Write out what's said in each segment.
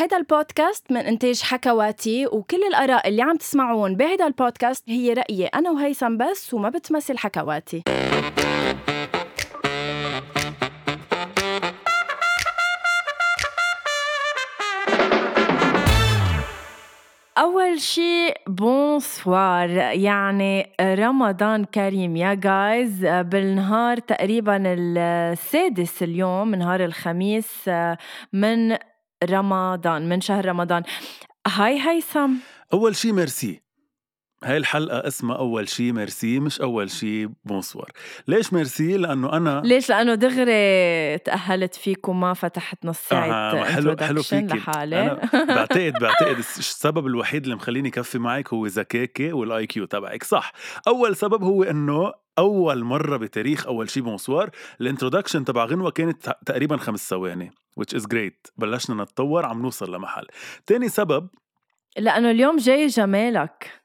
هيدا البودكاست من إنتاج حكواتي وكل الآراء اللي عم تسمعون بهيدا البودكاست هي رأيي أنا وهيثم بس وما بتمثل حكواتي. أول شي bonsoir يعني رمضان كريم يا guys بالنهار تقريبا السادس اليوم نهار الخميس من رمضان من شهر رمضان. Hi هيثم أول شي ميرسي. هاي الحلقة اسمها أول شي ميرسي مش أول شي bonsoir. ليش ميرسي؟ لأنه أنا ليش؟ لأنه دغري تأهلت فيك وما فتحت نص ساعة آه حلو حلو فيك لحالي. أنا بعتقد بعتقد السبب الوحيد اللي مخليني كفي معك هو ذكاكي وال IQ تبعك. صح. أول سبب هو إنه أول مرة بتاريخ أول شي bonsoir ال introduction تبع غنوة كانت تقريبا خمس ثواني which is great. بلشنا نتطور عم نوصل لمحل. تاني سبب لأنه اليوم جاي جمالك.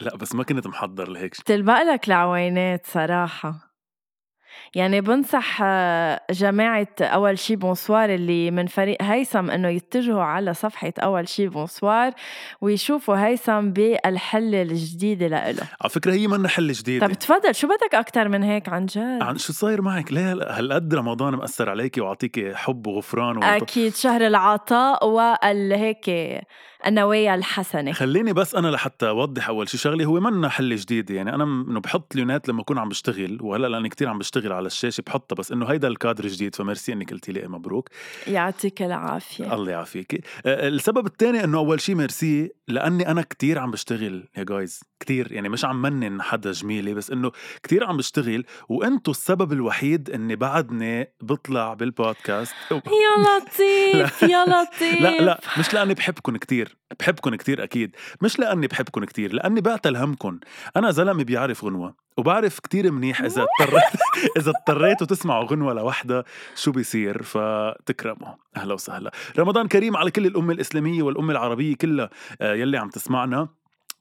لا بس ما كنت محضر لهيك شيء. بتلبق لك العوينات صراحة. يعني بنصح آه، جماعة أول شي bonsoir اللي من فريق هيثم إنه يتجهوا على صفحة أول شي bonsoir ويشوفوا هيثم بالحلة الجديدة لإله على فكرة هي منا حل جديدة طب تفضل شو بدك أكتر من هيك عن جد؟ عن شو صاير معك؟ ليه هالقد رمضان مأثر عليكي وعطيكي حب وغفران ومط... أكيد شهر العطاء والهيك النوايا الحسنة. خليني بس أنا لحتى أوضح أول شي شغلي هو منا حل جديدة يعني أنا إنه بحط ليونات لما أكون عم بشتغل وهلأ لأني كتير عم بشتغل على الشاشة بحطها بس إنه هيدا الكادر جديد فميرسي إنك قلتي لي مبروك. يعطيك العافية. الله يعافيك. السبب الثاني إنه أول شي ميرسي لأني أنا كتير عم بشتغل يا جايز كتير يعني مش عم منن حدا جميلة بس إنه كتير عم بشتغل وأنتو السبب الوحيد إني بعدني بطلع بالبودكاست. يا لطيف يا لطيف. لا لا مش لأني بحبكم كتير بحبكم كتير أكيد مش لأني بحبكم كتير لأني بعتل همكم أنا زلمة بيعرف غنوة وبعرف كتير منيح إذا اضطريت إذا اضطريتوا تسمعوا غنوة لوحدها شو بيصير؟ فتكرموا. أهلا وسهلا. رمضان كريم على كل الأمة الإسلامية والأمة العربية كلها آه، يلي عم تسمعنا.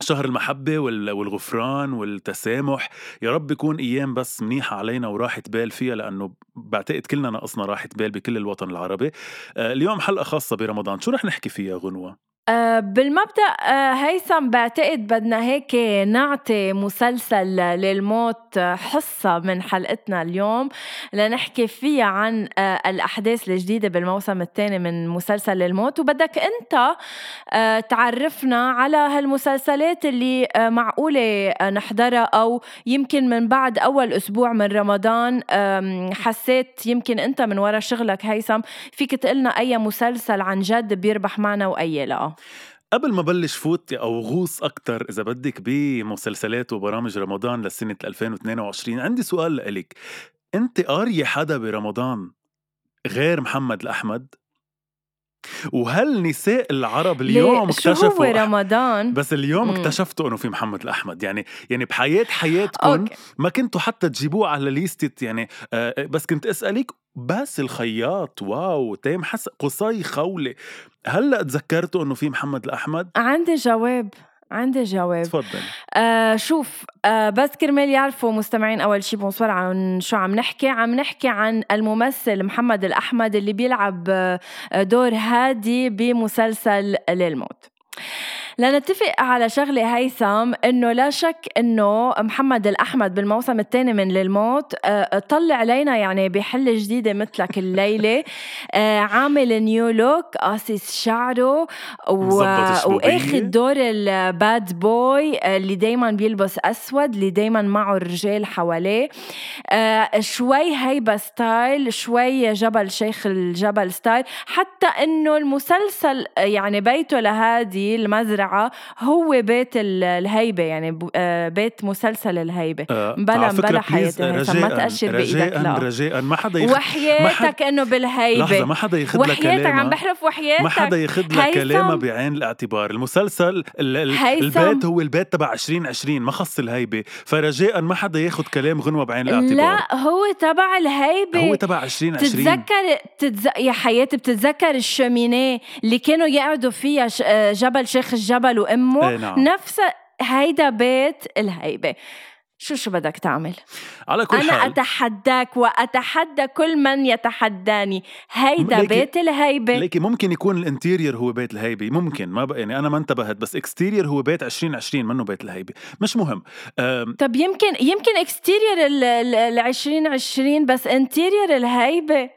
شهر المحبة والغفران والتسامح. يا رب يكون أيام بس منيحة علينا وراحة بال فيها لأنه بعتقد كلنا ناقصنا راحة بال بكل الوطن العربي. آه، اليوم حلقة خاصة برمضان. شو رح نحكي فيها غنوة؟ آه، بالمبدأ آه، هيثم بعتقد بدنا هيك نعطي مسلسل للموت حصة من حلقتنا اليوم لنحكي فيها عن آه، الأحداث الجديدة بالموسم الثاني من مسلسل للموت. وبدك أنت تعرفنا على هالمسلسلات اللي معقولة نحضرها أو يمكن من بعد أول أسبوع من رمضان حسيت يمكن أنت من وراء شغلك هيثم. فيك تقلنا أي مسلسل عن جد بيربح معنا وأي لا. قبل ما بلش فوت أو غوص أكثر إذا بدك بمسلسلات وبرامج رمضان لسنة 2022 عندي سؤال لك أنت قارية حدا برمضان غير محمد الأحمد؟ وهلأ نساء العرب اليوم اكتشفوا شو هو رمضان؟ بس اليوم. اكتشفتوا إنه في محمد الأحمد. يعني يعني بحياة حياتكم ما كنتوا حتى تجيبوه على ليستة يعني آه بس كنت أسألك باسل الخياط واو تيم حسن قصي خولة. هلأ تذكرتوا إنه في محمد الأحمد؟ عندي جواب. عندي جواب. تفضل. آه شوف آه بس كرمال يعرفوا مستمعين أول شي bonsoir عن شو عم نحكي. عم نحكي عن الممثل محمد الأحمد اللي بيلعب آه دور هادي بمسلسل للموت لنتفق على شغلة هيثم إنه لا شك إنه محمد الأحمد بالموسم الثاني من للموت آه، طلع علينا يعني بحلة جديدة مثلك الليلة. آه، عامل new look قاصص شعره و... واخد دور ال bad boy اللي دايما بيلبس أسود اللي دايما معه الرجال حواليه. آه، شوي هيبة style شوي جبل شيخ الجبل style. حتى إنه المسلسل يعني بيته لهادي المزرعة هو بيت الهيبة يعني آه، بيت مسلسل الهيبة. آه بلا بلا حياتي ما تأشر بإيدك لا. رجاء. ما حدا يخد وحياتك إنه بالهيبة. لحظة ما حدا ياخذ لك وحياتك عم بحرف وحياتك. ما حدا ياخذ لك كلامها بعين الاعتبار. المسلسل ال ال البيت هو البيت تبع 2020 ما خص الهيبة. فرجاء ما حدا ياخذ كلام غنوة بعين الاعتبار. لا هو تبع الهيبة. هو تبع 2020 تتذكر تتز... يا حياتي بتتذكر الشمينيه اللي كانوا يقعدوا فيها ش... آه، جبل شيخ الجبل؟ وأمه إيه نعم. نفس هيدا بيت الهيبة. شو شو بدك تعمل؟ على كل أنا حال. أتحداك وأتحدى كل من يتحداني. هيدا ليكي- بيت الهيبة. ليكي ممكن يكون ال interior هو بيت الهيبة. ممكن. ما بقى يعني أنا ما انتبهت بس exterior هو بيت 2020 منه بيت الهيبة. مش مهم. أم، طب يمكن يمكن exterior ال 2020 بس interior الهيبة.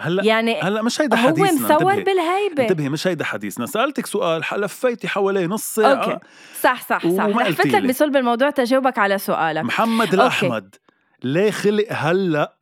هلا يعني هلأ مش هيدا هو حديثنا. مصور انتبهي. بالهيبة. انتبهي مش هيدا حديثنا. سألتك سؤال لفيتي حواليه نص ساعة. okay. صح صح صح. لفت لك. بصلب الموضوع تجاوبك على سؤالك. محمد الأحمد ليه خلق هلأ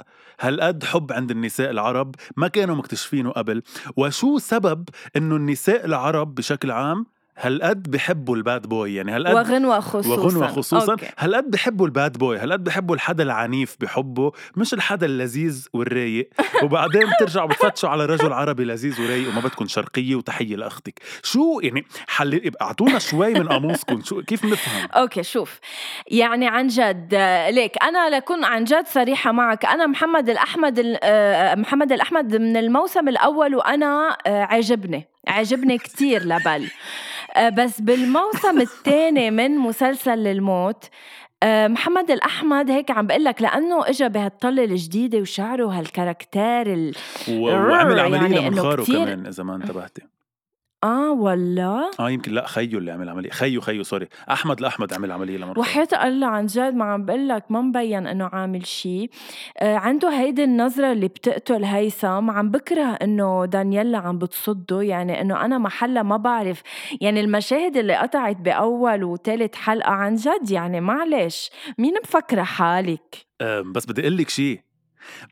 هالقد حب عند النساء العرب؟ ما كانوا مكتشفينه قبل. وشو سبب إنه النساء العرب بشكل عام هالقد بحبوا ال bad boy يعني هالقد وغنوة خصوصا. وغنوة خصوصا. okay. هالقد بحبوا ال bad boy هالقد بحبوا الحدا العنيف بحبه مش الحدا اللذيذ والرايق. وبعدين بترجعوا بتفتشوا على رجل عربي لذيذ ورايق وما بدكم شرقية وتحية لأختك. شو يعني حل اعطونا شوي من قاموسكم شو كيف نفهم أوكي شوف. يعني عن جد آه، ليك أنا لكون عن جد صريحة معك. أنا محمد الأحمد ال- آه، محمد الأحمد من الموسم الأول وأنا آه، عجبني عجبني كتير لبل. آه، بس بالموسم الثاني من مسلسل الموت آه، محمد الأحمد هيك عم بقول لك لأنه إجا بهالطلة الجديدة وشعره هالكاركتير ال... وعمل عملية يعني لمنخاره كتير- كمان إذا ما انتبهتي آه ولا آه يمكن. لا خيو اللي عمل عملية. خيو خيو سوري. أحمد الأحمد عمل عملية لمنخاره وحياة الله عن جد ما عم بقول لك ما مبين إنه عامل شيء آه عنده هيدي النظرة اللي بتقتل هيثم. عم بكره إنه دانييلا عم بتصده. يعني إنه أنا محلها ما بعرف. يعني المشاهد اللي قطعت بأول وثالث حلقة عن جد يعني معلش مين مفكرة حالك؟ أم، بس بدي أقول لك شيء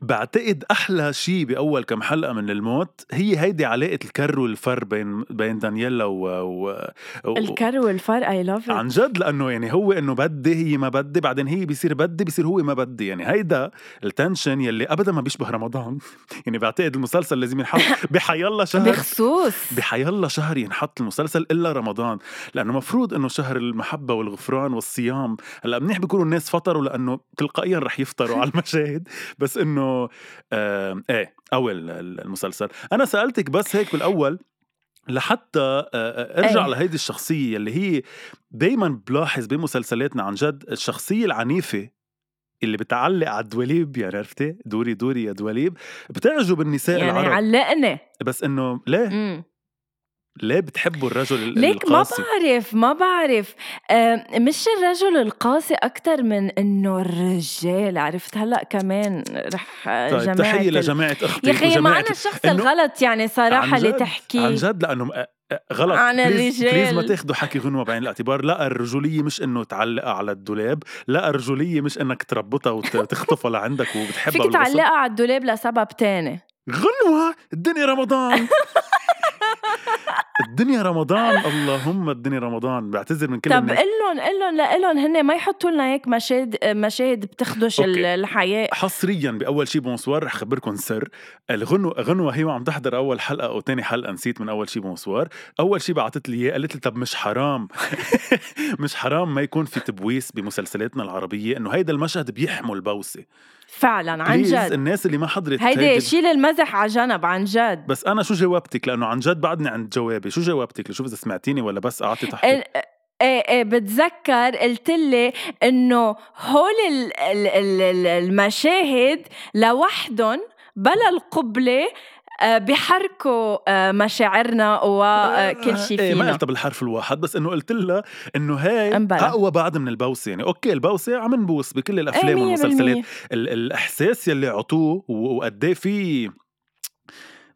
بعتقد أحلى شيء بأول كم حلقة من الموت هي هيدي علاقة الكر والفر بين بين دانييلا و, و... و... الكر والفر I love عن جد لأنه يعني هو إنه بدي هي ما بدي بعدين هي بيصير بدي بيصير هو ما بدي. يعني هيدا ال tension يلي ابدا ما بيشبه رمضان. يعني بعتقد المسلسل لازم ينحط بحيالله شهر. بخصوص. بحيالله شهر ينحط المسلسل إلا رمضان. لأنه مفروض إنه شهر المحبة والغفران والصيام. هلأ منيح بيكونوا الناس فطروا لأنه تلقائيا رح يفطروا على المشاهد. بس إنه آه إيه اول المسلسل. أنا سألتك بس هيك بالأول لحتى آه، آه، أرجع إيه. لهيدي الشخصية اللي هي دايما بلاحظ بمسلسلاتنا عن جد الشخصية العنيفة اللي بتعلق على الدواليب يعني عرفتي؟ دوري دوري يا دواليب. بتعجب النساء يعني العرب. علقني بس إنه ليه؟ مم. ليه بتحبوا الرجل ال- ليك ما القاسي؟ بعرف ما بعرف. مش الرجل القاسي أكتر من إنه الرجال عرفت؟ هلأ كمان رح طيب جماعة تحية لجماعة أختي يا ما وجماعة أنا الشخص الغلط يعني صراحة اللي جد- تحكي عن جد لأنه غلط. عن الرجال. please ما تاخدوا حكي غنوة بعين الاعتبار. لا الرجولية مش إنه تعلقها على الدولاب لا الرجولية مش إنك تربطها وتخطفها لعندك وبتحبها فيك. تعلقها على الدولاب لسبب تاني. غنوة! الدنيا رمضان! الدنيا رمضان اللهم الدنيا رمضان. بعتذر من كل طب قل لهم قل لهم لهم هن ما يحطوا لنا هيك مشاهد مشاهد بتخدش okay. الحياة. حصريا بأول شي bonsoir رح خبركم سر. الغنوة غنوة هي وعم تحضر أول حلقة أو تاني حلقة نسيت من أول شي bonsoir أول شي بعثت لي إياه قالت لي طب مش حرام. مش حرام ما يكون في تبويس بمسلسلاتنا العربية إنه هيدا المشهد بيحمل بوسة. فعلا عن جد. الناس اللي ما حضرت هيدي شيل المزح على جنب عن جد. بس أنا شو جاوبتك؟ لأنه عن جد بعدني عند جوابي. شو جاوبتك؟ لشوف إذا سمعتيني ولا بس قعدتي تحت ال- إيه إيه بتذكر قلت لي إنه هول ال- ال- ال- ال- المشاهد لوحدهم بلا القبلة آه، بيحركوا آه، مشاعرنا وكل شيء إيه ما فينا. قلتها بالحرف الواحد بس إنه قلت لها إنه هاي. أقوى بعد من البوسة. يعني أوكي البوسة عم نبوس بكل الأفلام مية والمسلسلات. الإحساس يلي عطوه وقد إيه في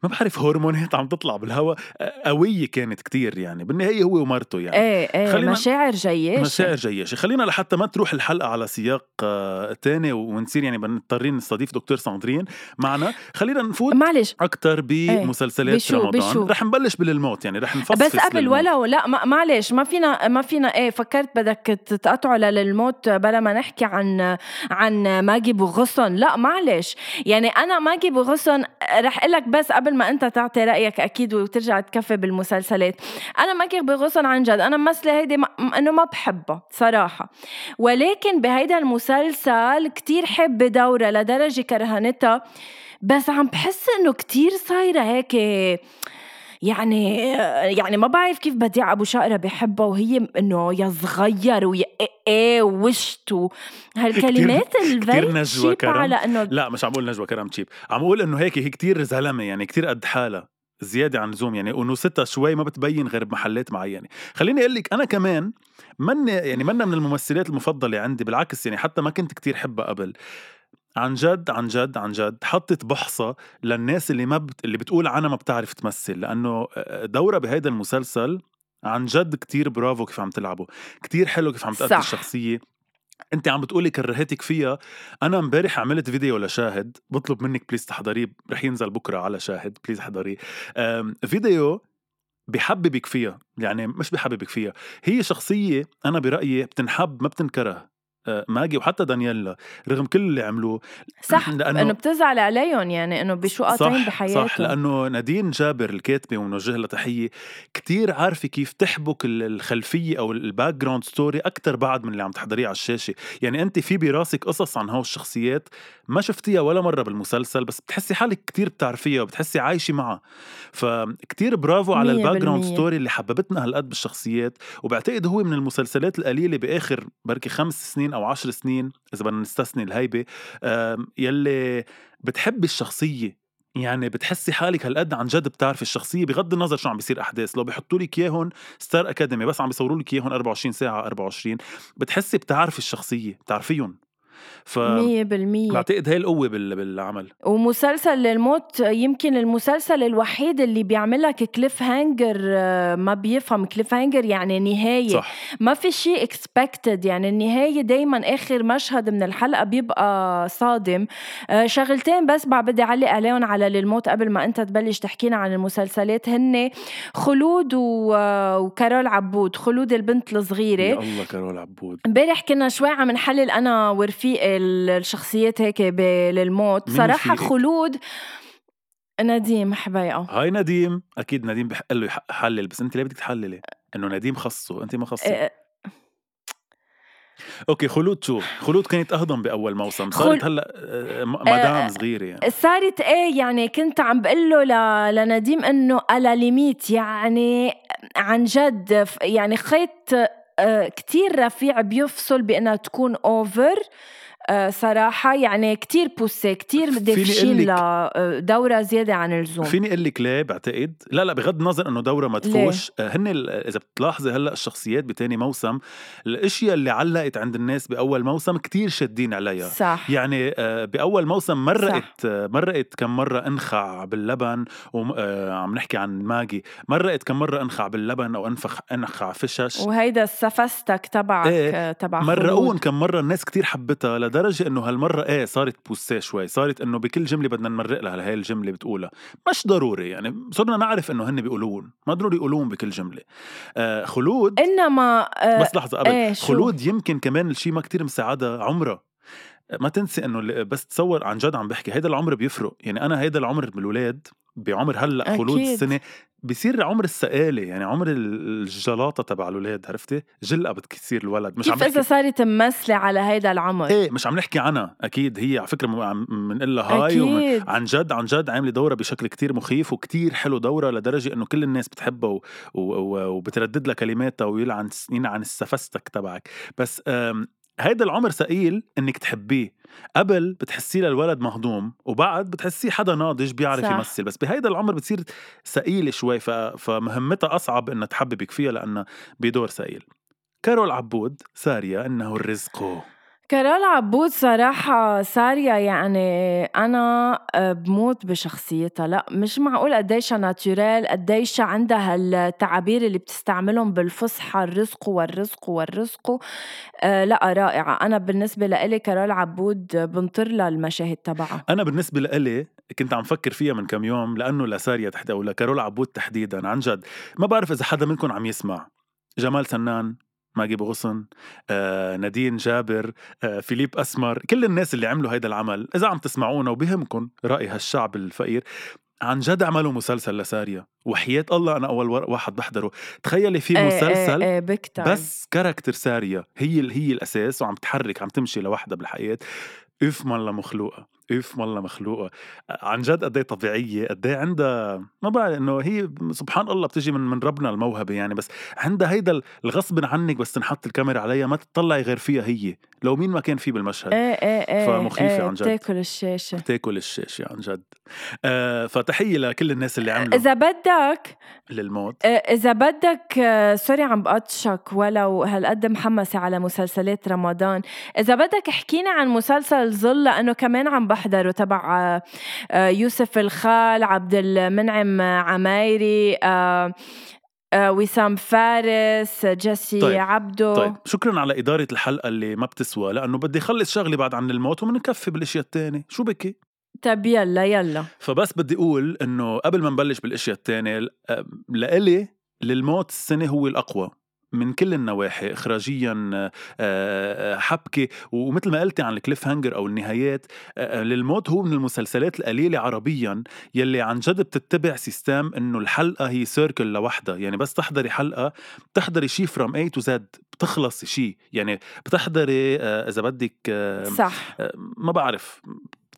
ما بعرف هرمونات عم تطلع بالهواء قوية كانت كتير يعني بالنهاية هو ومرته يعني. إيه إيه مشاعر جياشة مشاعر جياشة خلينا لحتى ما تروح الحلقة على سياق آه، تاني ونصير يعني مضطرين نستضيف دكتور ساندرين معنا. خلينا نفوت معلش. أكتر بمسلسلات بشو- رمضان. بشو؟ رح نبلش بالموت يعني رح نفصص بس قبل. ولو لا معلش ما فينا ما فينا إيه فكرت بدك تقطعوا للموت بلا ما نحكي عن عن ماجي بوغصن لا معلش يعني أنا ماجي بوغصن رح أقول لك بس قبل ما انت تعطي رأيك أكيد وترجع تكفي بالمسلسلات. أنا ماجي بوغصن عن جد أنا ممثله هيدي ما- انه ما بحبها صراحة. ولكن بهيدا المسلسل كتير حابه دورها لدرجة كرهنتها بس عم بحس انه كتير صايرة هيك يعني يعني ما بعرف كيف بديع أبو شقره بحبها وهي إنه يا صغير ويا إيه وشت هالكلمات كتير نجوى كرم على إنه لا مش عم بقول نجوى كرم تشيب عم بقول إنه هيك هي كتير زلمة يعني كتير قد حالها زيادة عن اللزوم يعني. ونوستها شوي ما بتبين غير بمحلات معينة. خليني أقول لك أنا كمان من يعني منا من الممثلات المفضلة عندي بالعكس يعني حتى ما كنت كتير حبها قبل. عن جد عن جد عن جد حطت بحصة للناس اللي ما بت... اللي بتقول عنها ما بتعرف تمثل لأنه دورة بهيدا المسلسل عن جد كتير برافو كيف عم تلعبه كتير حلو كيف عم تأدي الشخصية. أنت عم بتقولي كرهتك فيها. أنا امبارح عملت فيديو لشاهد بطلب منك please تحضريه رح ينزل بكرة على شاهد please احضريه. فيديو بحببك فيها يعني مش بحببك فيها هي شخصية أنا برأيي بتنحب ما بتنكره ماجي وحتى دانييلا رغم كل اللي عملوه صح لأنه إنه بتزعل عليهم يعني إنه بشو قاطعين بحياتهم صح لأنه نادين جابر الكاتبة ونوجه لها تحية كثير عارفة كيف تحبك الخلفية أو ال background story أكثر بعد من اللي عم تحضريه على الشاشة. يعني أنت في براسك قصص عن هول الشخصيات ما شفتيها ولا مرة بالمسلسل بس بتحسي حالك كتير بتعرفيها وبتحسي عايشة معها. فكتير برافو على ال background story اللي حببتنا هالقد بالشخصيات وبعتقد هو من المسلسلات القليلة بآخر بركي خمس سنين أو عشر سنين إذا بدنا نستثني الهيبة يلي بتحبي الشخصية. يعني بتحسي حالك هالقد عن جد بتعرفي الشخصية بغض النظر شو عم بيصير أحداث. لو بيحطوا لك اياهم Star Academy بس عم بيصوروا لك اياهم 24 ساعة 24 بتحسي بتعرفي الشخصية بتعرفيهم ف 100% بعتقد هي القوة بالعمل. ومسلسل للموت يمكن المسلسل الوحيد اللي بيعمل لك cliffhanger ما بيفهم cliffhanger يعني نهاية. صح. ما في شيء expected يعني النهاية دايما آخر مشهد من الحلقة بيبقى صادم. آه، شغلتين بس بعد بدي أعلق عليهم على للموت قبل ما أنت تبلش تحكينا عن المسلسلات. هن خلود وكارول عبود خلود البنت الصغيرة. يا الله كارول عبود. امبارح كنا شوي عم نحلل أنا ورفيق في الشخصيات هيك للموت. صراحة خلود نديم حبيقه هاي نديم أكيد نديم بحق له يحلل بس أنت ليه بدك تحللي؟ إنه نديم خصه أنت ما خصك. إيه okay خلود شو؟ خلود كانت أهضم بأول موسم. صارت خل... هلأ آه، مدام آه صغيرة يعني. صارت إيه يعني كنت عم بقول له ل... لنديم إنه على limit يعني عن جد يعني خيط آه كتير رفيع بيفصل بأنها تكون اوفر آه، صراحة يعني كتير بوسة كتير دافشين لدورة زيادة عن اللزوم. فيني أقول لك ليه بعتقد؟ لا لا بغض النظر إنه دورة مدفوش آه، هن إذا بتلاحظي هلأ الشخصيات بتاني موسم الأشياء اللي علقت عند الناس بأول موسم كتير شادين عليها. صح. يعني آه، بأول موسم مرقت مرقت كم مرة أنخع باللبن وعم نحكي عن ماجي. مرقت كم مرة أنخع باللبن أو انفخ أنخع فشش. وهيدا السفستك تبعك إيه تبع مرقون كم مرة الناس كتير حبتها لدرجة إنه هالمرة إيه صارت بوسيه شوي صارت إنه بكل جملة بدنا نمرق لها هاي الجملة بتقولها. مش ضروري يعني صرنا نعرف إنه هن بيقولون ما ضروري يقولون بكل جملة. آه خلود إنما آه بس لحظة قبل إيه خلود يمكن كمان الشيء ما كتير مساعدها عمرها. ما تنسي إنه بس تصور عن جد عم بحكي هيدا العمر بيفرق يعني أنا هيدا العمر بالولاد بعمر هلأ خلود. السنة بصير عمر السقالة يعني عمر الجلاطة تبع الولاد عرفتي؟ جلقة بتصير الولد مش كيف عم إذا صارت ممثلة على هيدا العمر؟ إيه مش عم نحكي عنها أكيد هي على فكرة عم بنقول لها هاي أكيد. عن جد عن جد عاملة دورة بشكل كتير مخيف وكتير حلو دورة لدرجة إنه كل الناس بتحبها و... و... وبتردد لها كلماتها ويلعن عن السفستك تبعك بس هيدا العمر ثقيل إنك تحبيه. قبل بتحسيه للولد مهضوم وبعد بتحسيه حدا ناضج بيعرف صح. يمثل. بس بهيدا العمر بتصير ثقيلة شوي فمهمتها أصعب انها تحببك فيها لانها بدور ثقيل. كارول عبود سارية إنه الرزق. كارول عبود صراحة سارية يعني أنا آه، بموت بشخصيتها. لا مش معقول قديش ناتوريل قديش عندها هالتعابير اللي بتستعملهم بالفصحى الرزق والرزق والرزق. آه لا رائعة. أنا بالنسبة لإلي كارول عبود بنطر لها المشاهد تبعها. أنا بالنسبة لإلي كنت عم فكر فيها من كم يوم لأنه لسارية تحديدا لكارول عبود تحديدا. عن جد ما بعرف إذا حدا منكم عم يسمع. جمال سنان ماجي بغصن آه، نادين جابر آه، فيليب أسمر كل الناس اللي عملوا هيدا العمل إذا عم تسمعونا وبهمكم رأي هالشعب الفقير عن جد عملوا مسلسل لساريا وحياة الله أنا أول واحد بحضره. تخيلي في إيه، مسلسل إيه إيه بس character ساريا هي هي الأساس وعم تحرك عم تمشي لوحدها بالحياة. اف مالها مخلوقة اف والله مخلوقة؟ عن جد قد إيه طبيعية؟ قد إيه عندها ما بعرف إنه هي سبحان الله بتجي من من ربنا الموهبة يعني بس عندها هيدا الغصب عنك بس تنحط الكاميرا عليها ما تطلعي غير فيها هي. لو مين ما كان فيه بالمشهد. إيه إيه إيه فمخيفة إيه عن جد. بتاكل الشاشة. بتاكل الشاشة عن جد. آه فتحية لكل الناس اللي عملوا. إذا بدك للموت. آه، إذا بدك آه، سوري عم بقطشك ولو هالقد محمسة على مسلسلات رمضان، إذا بدك احكينا عن مسلسل ظل لأنه كمان عم بحضره تبع آه، آه، يوسف الخال، عبد المنعم عمايري، آه، وسام فارس، جيسي طيب، عبده طيب شكرا على إدارة الحلقة اللي ما بتسوى لأنه بدي أخلص شغلي بعد عن الموت ومنكفي بالأشياء التانية. شو بكي؟ طيب يلا يلا. فبس بدي أقول إنه قبل ما نبلش بالأشياء التانية آه، لإلي للموت السنة هو الأقوى. من كل النواحي اخراجيا آه، آه، حبكة. ومثل ما قلتي عن ال cliffhanger أو النهايات آه، للموت هو من المسلسلات القليلة عربيا يلي عن جد بتتبع system إنه الحلقة هي circle لوحدها. يعني بس تحضري حلقة بتحضري شيء from A to Z بتخلص شيء يعني بتحضري إذا بدك صح. ما بعرف.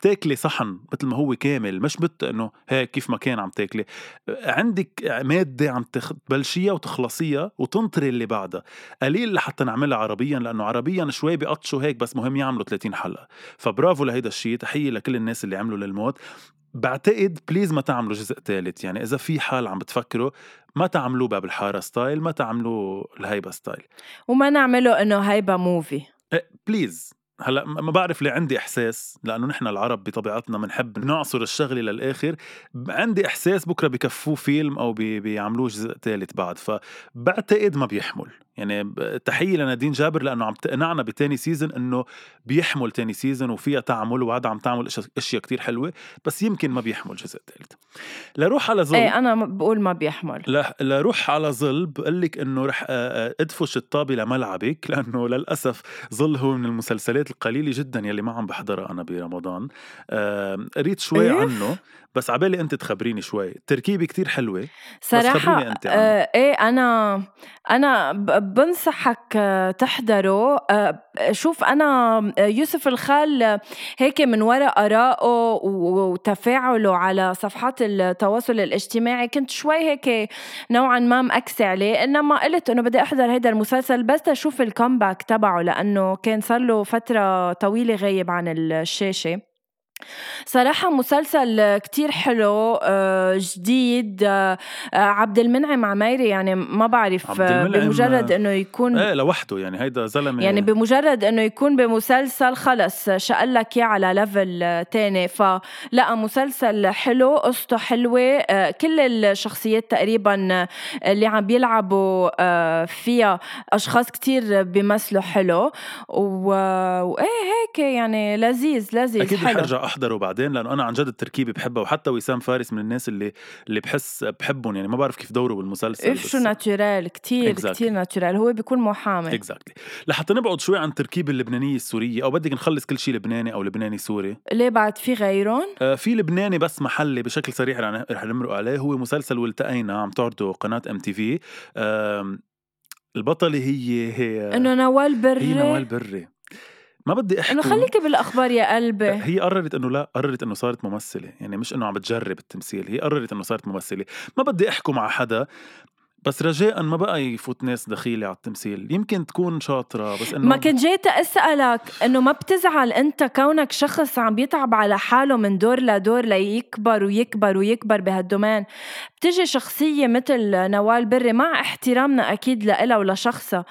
بتاكلي صحن مثل ما هو كامل مش بت إنه هيك كيف ما كان عم تاكلي. عندك مادة عم تبلشيها وتخلصيها وتنطري اللي بعدها. قليل لحتى نعملها عربيا لأنه عربيا شوي بيقطشوا هيك بس مهم يعملوا 30 حلقة. فبرافو لهيدا الشيء تحية لكل الناس اللي عملوا للموت. بعتقد please ما تعملوا جزء ثالث يعني إذا في حال عم بتفكروا ما تعملوه باب الحارة style ما تعملوه الهيبة style وما نعمله إنه هيبة movie please هلأ ما بعرف ليه عندي إحساس لأنه نحن العرب بطبيعتنا بنحب نعصر الشغله للاخر عندي إحساس بكرة بكفوه فيلم أو بيعملوه جزء ثالث بعد فبعتقد ما بيحمل. يعني تحية لنادين جابر لأنه عم تقنعنا بتاني season إنه بيحمل تاني season وفيها تعمل وهذا عم تعمل إشياء كتير حلوة بس يمكن ما بيحمل جزء ثالث لروح على ظل. إيه أنا بقول ما بيحمل. لا لروح على ظل بقول لك إنه رح ادفش الطابة لملعبك لأنه للأسف ظل هو من المسلسلات القليلة جدا يلي ما عم بحضرها أنا برمضان. قريت شوي إيه؟ عنه بس عبالي أنت تخبريني شوي. التركيبه كتير حلوة صراحة بس خبريني أنت عنه. آه إيه أنا أنا بنصحك تحضره. آه، شوف أنا يوسف الخال هيك من وراء آرائه وتفاعله على صفحات التواصل الاجتماعي. كنت شوي هيك نوعا ما مأكسة عليه إنما قلت إنه بدي أحضر هذا المسلسل بس أشوف ال comeback تبعه لأنه كان صار له فترة طويلة غايب عن الشاشة. صراحة مسلسل كتير حلو آه، جديد آه، عبد المنعم عمايري يعني ما بعرف بمجرد إنه يكون إيه لوحده يعني هيدا زلمة يعني بمجرد إنه يكون بمسلسل خلص شقلك إياه على level تاني. فلا مسلسل حلو قصته حلوة آه، كل الشخصيات تقريبا اللي عم بيلعبوا فيها أشخاص كتير بيمثلوا حلو. وإيه هيك يعني لذيذ لذيذ أكيد حلو. احضره بعدين لأنه أنا عن جد التركيبه بحبها وحتى وسام فارس من الناس اللي اللي بحس بحبهم يعني ما بعرف كيف دوره بالمسلسل شو natural كتير exactly. كتير natural هو بيكون محامي. exactly exactly. لحتى نبعد شوي عن التركيبه اللبنانيه السورية أو بدك نخلص كل شيء لبناني أو لبناني سوري؟ ليه بعد في غيرهم؟ آه في لبناني بس محلي بشكل سريع رح نمرق عليه. هو مسلسل والتقينا عم تعرضه قناة MTV البطلة هي هي إنه نوال بري. هي نوال بري. ما بدي احكي انه خليكي بالأخبار يا قلبي. هي قررت إنه لا قررت إنه صارت ممثلة يعني مش إنه عم بتجرب التمثيل هي قررت إنه صارت ممثلة. ما بدي أحكم مع حدا بس رجاء ما بقى يفوت ناس دخيلة على التمثيل. يمكن تكون شاطرة بس إنه ما كنت جاية أسألك إنه ما بتزعل أنت كونك شخص عم بيتعب على حاله من دور لدور ليكبر ويكبر ويكبر بهال domaine. بتجي شخصية مثل نوال بري مع احترامنا أكيد لإلها ولشخصها.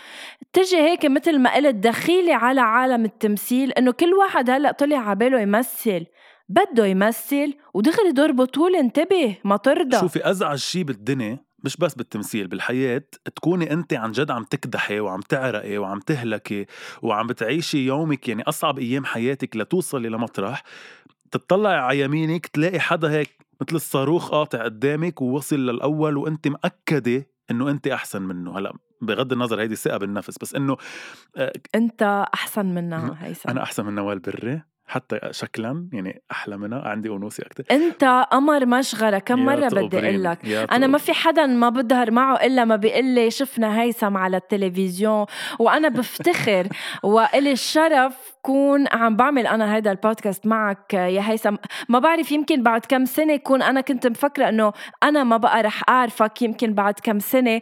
تجي هيك مثل ما قلت دخيلة على عالم التمثيل إنه كل واحد هلأ طلع عباله يمثل. بده يمثل ودغري دور بطولة انتبه ما ترضى. شوفي أزعج شيء بالدنيا مش بس بالتمثيل بالحياة تكوني أنت عن جد عم تكدحي وعم تعرقي وعم تهلكي وعم بتعيشي يومك يعني أصعب أيام حياتك لتوصلي لمطرح. تطلعي على يمينك تلاقي حدا هيك مثل الصاروخ قاطع قدامك ووصل للأول وأنت مأكدة إنه أنت أحسن منه. هلأ بغض النظر هيدي الثقة بالنفس بس إنه أنت أحسن منها هيثم. أنا أحسن من نوال بري حتى شكلا يعني أحلى منها عندي أنوثة أكثر أنت قمر مشغلة كم مرة بدي أقول لك أنا ما في حدا ما بظهر معه إلا ما بيقول لي شفنا هيثم على التلفزيون وأنا بفتخر. وإلي الشرف كون عم بعمل أنا هيدا البودكاست معك يا هيثم. ما بعرف يمكن بعد كم سنة كون أنا كنت مفكرة إنه أنا ما بقى رح أعرفك يمكن بعد كم سنة.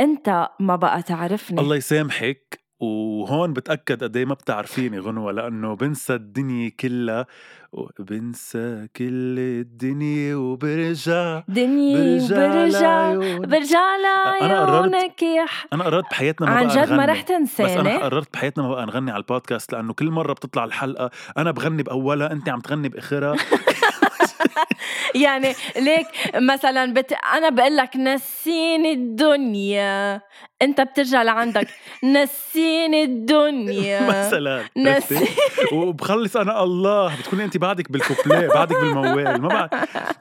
أنت ما بقى تعرفني. الله يسامحك وهون بتأكد قد إيه ما بتعرفيني غنوة لأنه بنسى الدنيا كلها وبنسى كل الدنيا وبرجع دنيا برجع برجع لعيون لعيونك يا أنا قررت بحياتنا ما عن بقى جد ما. رح بس أنا تنساني قررت بحياتنا ما بقى نغني على البودكاست لأنه كل مرة بتطلع الحلقة أنا بغني بأولها أنت عم تغني بآخرها. يعني ليك مثلا بت... أنا بقول لك نسيني الدنيا. أنت بترجع لعندك. نسيني الدنيا. مثلا. نسي- عرفتي؟ وبخلص أنا الله. بتكوني أنت بعدك بالكوبليه بعدك بالموال. ما بعرف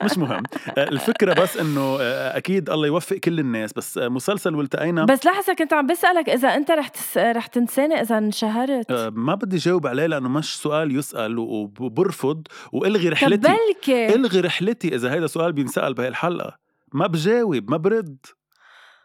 مش مهم. آه، الفكرة بس إنه آه، أكيد الله يوفق كل الناس. بس آه، مسلسل والتقينا. بس لحظة كنت عم بسألك إذا أنت رح تس... رح تنساني إذا انشهرت. ما بدي جاوب عليه لأنه مش سؤال يسأل وبرفض. وإلغي رحلتي. بلكي. ألغي رحلتي إذا هيدا سؤال بينسأل بهي الحلقة. ما بجاوب ما برد.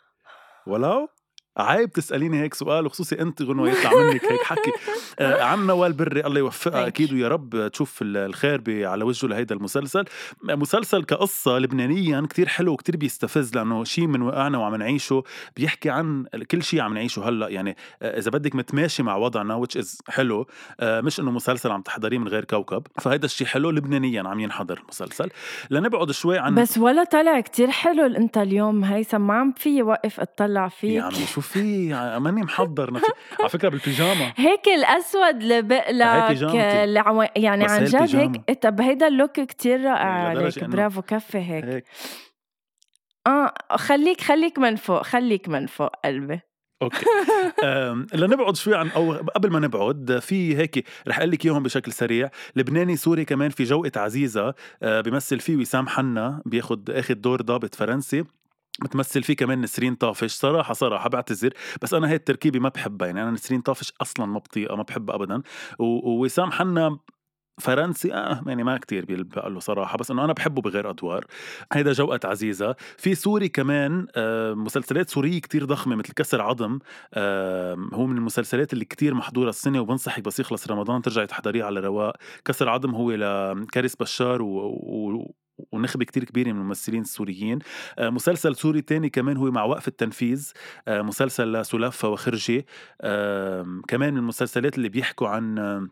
ولو عيب تسأليني هيك سؤال وخصوصي أنت غنوة يطلع منك هيك حكي. آه عم نوال بري الله يوفقها أكيد ويا رب تشوف ال- الخير على وجهه لهيدا المسلسل. مسلسل كقصة لبنانيا كتير حلو وكتير بيستفز لأنه شيء من وقعنا وعم نعيشه بيحكي عن كل شيء عم نعيشه هلأ. يعني آه إذا بدك متماشي مع وضعنا which is حلو آه مش إنه مسلسل عم تحضريه من غير كوكب. فهيدا الشيء حلو لبنانيا عم ينحضر مسلسل لنبعد شوي عن بس ولا طلع كتير حلو أنت اليوم هيثم ما عم في وقف أطلع فيك يا عمي شو في ماني محضر نفسي. على فكرة بالبيجاما هيك الأسود اللي بقلك عم... يعني عن جد. هيك. طب هيدا اللوك كتير رائع عليك. برافو كفي هيك. هيك. آه خليك خليك من فوق خليك من فوق قلبي. okay. لنبعد شوي عن أو قبل ما نبعد في هيك رح أقول لك إياهم بشكل سريع. لبناني سوري كمان في جوقة عزيزة أه، بيمثل فيه وسام حنا بياخد اخد دور ضابط فرنسي. بتمثل فيه كمان نسرين طافش. صراحة صراحة بعتذر بس أنا هي التركيبة ما بحبها. يعني أنا نسرين طافش أصلا ما بطيقها ما بحبها أبدا. ووسام حنا فرنسي آه يعني ما كتير بيلبق له صراحة بس إنه أنا بحبه بغير أدوار. هيدا جوقة عزيزة. في سوري كمان آه مسلسلات سورية كتير ضخمة مثل كسر عظم آه هو من المسلسلات اللي كتير محضورة السنة وبنصحك بس يخلص رمضان ترجعي تحضريه على رواق. كسر عظم هو لكاريس بشار و, و ونخبة كتير كبيرة من الممثلين السوريين. آه مسلسل سوري تاني كمان هو مع وقف التنفيذ. آه مسلسل لسلاف فواخرجي. كمان من المسلسلات اللي بيحكوا عن آه